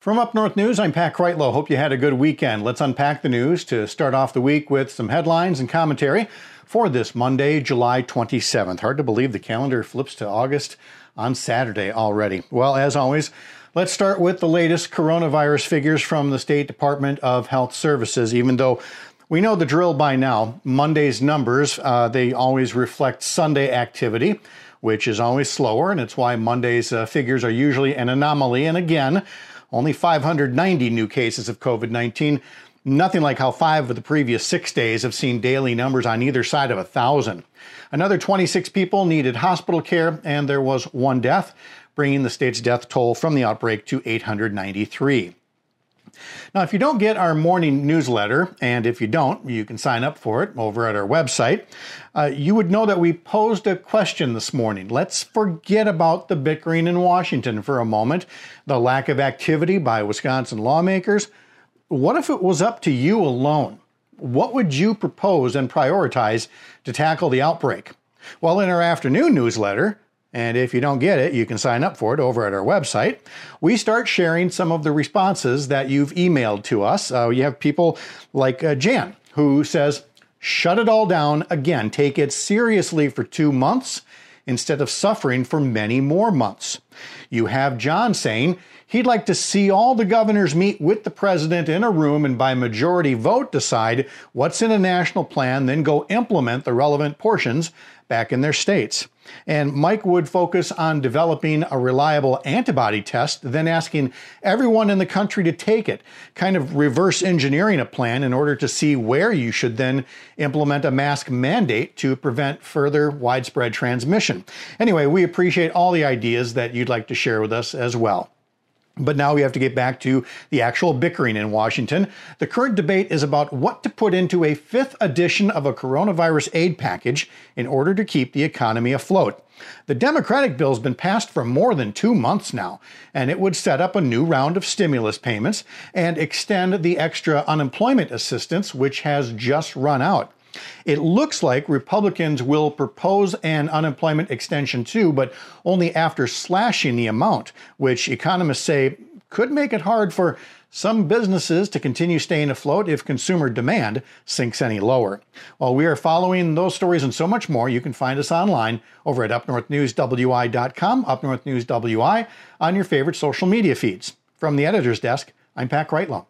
From Up North News, I'm Pat Kreitlow. Hope you had a good weekend. Let's unpack the news to start off the week with some headlines and commentary for this Monday, July 27th. Hard to believe the calendar flips to August on Saturday already. Well, as always, let's start with the latest coronavirus figures from the State Department of Health Services. Even though we know the drill by now, Monday's numbers, uh, they always reflect Sunday activity which is always slower, and it's why Monday's uh, figures are usually an anomaly. And again, only 590 new cases of COVID 19. Nothing like how five of the previous six days have seen daily numbers on either side of a thousand. Another 26 people needed hospital care, and there was one death, bringing the state's death toll from the outbreak to 893. Now, if you don't get our morning newsletter, and if you don't, you can sign up for it over at our website, uh, you would know that we posed a question this morning. Let's forget about the bickering in Washington for a moment, the lack of activity by Wisconsin lawmakers. What if it was up to you alone? What would you propose and prioritize to tackle the outbreak? Well, in our afternoon newsletter, and if you don't get it, you can sign up for it over at our website. We start sharing some of the responses that you've emailed to us. Uh, you have people like uh, Jan, who says, Shut it all down again. Take it seriously for two months instead of suffering for many more months. You have John saying he'd like to see all the governors meet with the president in a room and by majority vote decide what's in a national plan, then go implement the relevant portions back in their states. And Mike would focus on developing a reliable antibody test, then asking everyone in the country to take it, kind of reverse engineering a plan in order to see where you should then implement a mask mandate to prevent further widespread transmission. Anyway, we appreciate all the ideas that you'd like to share with us as well. But now we have to get back to the actual bickering in Washington. The current debate is about what to put into a fifth edition of a coronavirus aid package in order to keep the economy afloat. The Democratic bill has been passed for more than two months now, and it would set up a new round of stimulus payments and extend the extra unemployment assistance, which has just run out. It looks like Republicans will propose an unemployment extension too, but only after slashing the amount, which economists say could make it hard for some businesses to continue staying afloat if consumer demand sinks any lower. While we are following those stories and so much more, you can find us online over at upnorthnewswi.com, upnorthnewswi on your favorite social media feeds. From the editor's desk, I'm Pat Kreitlow.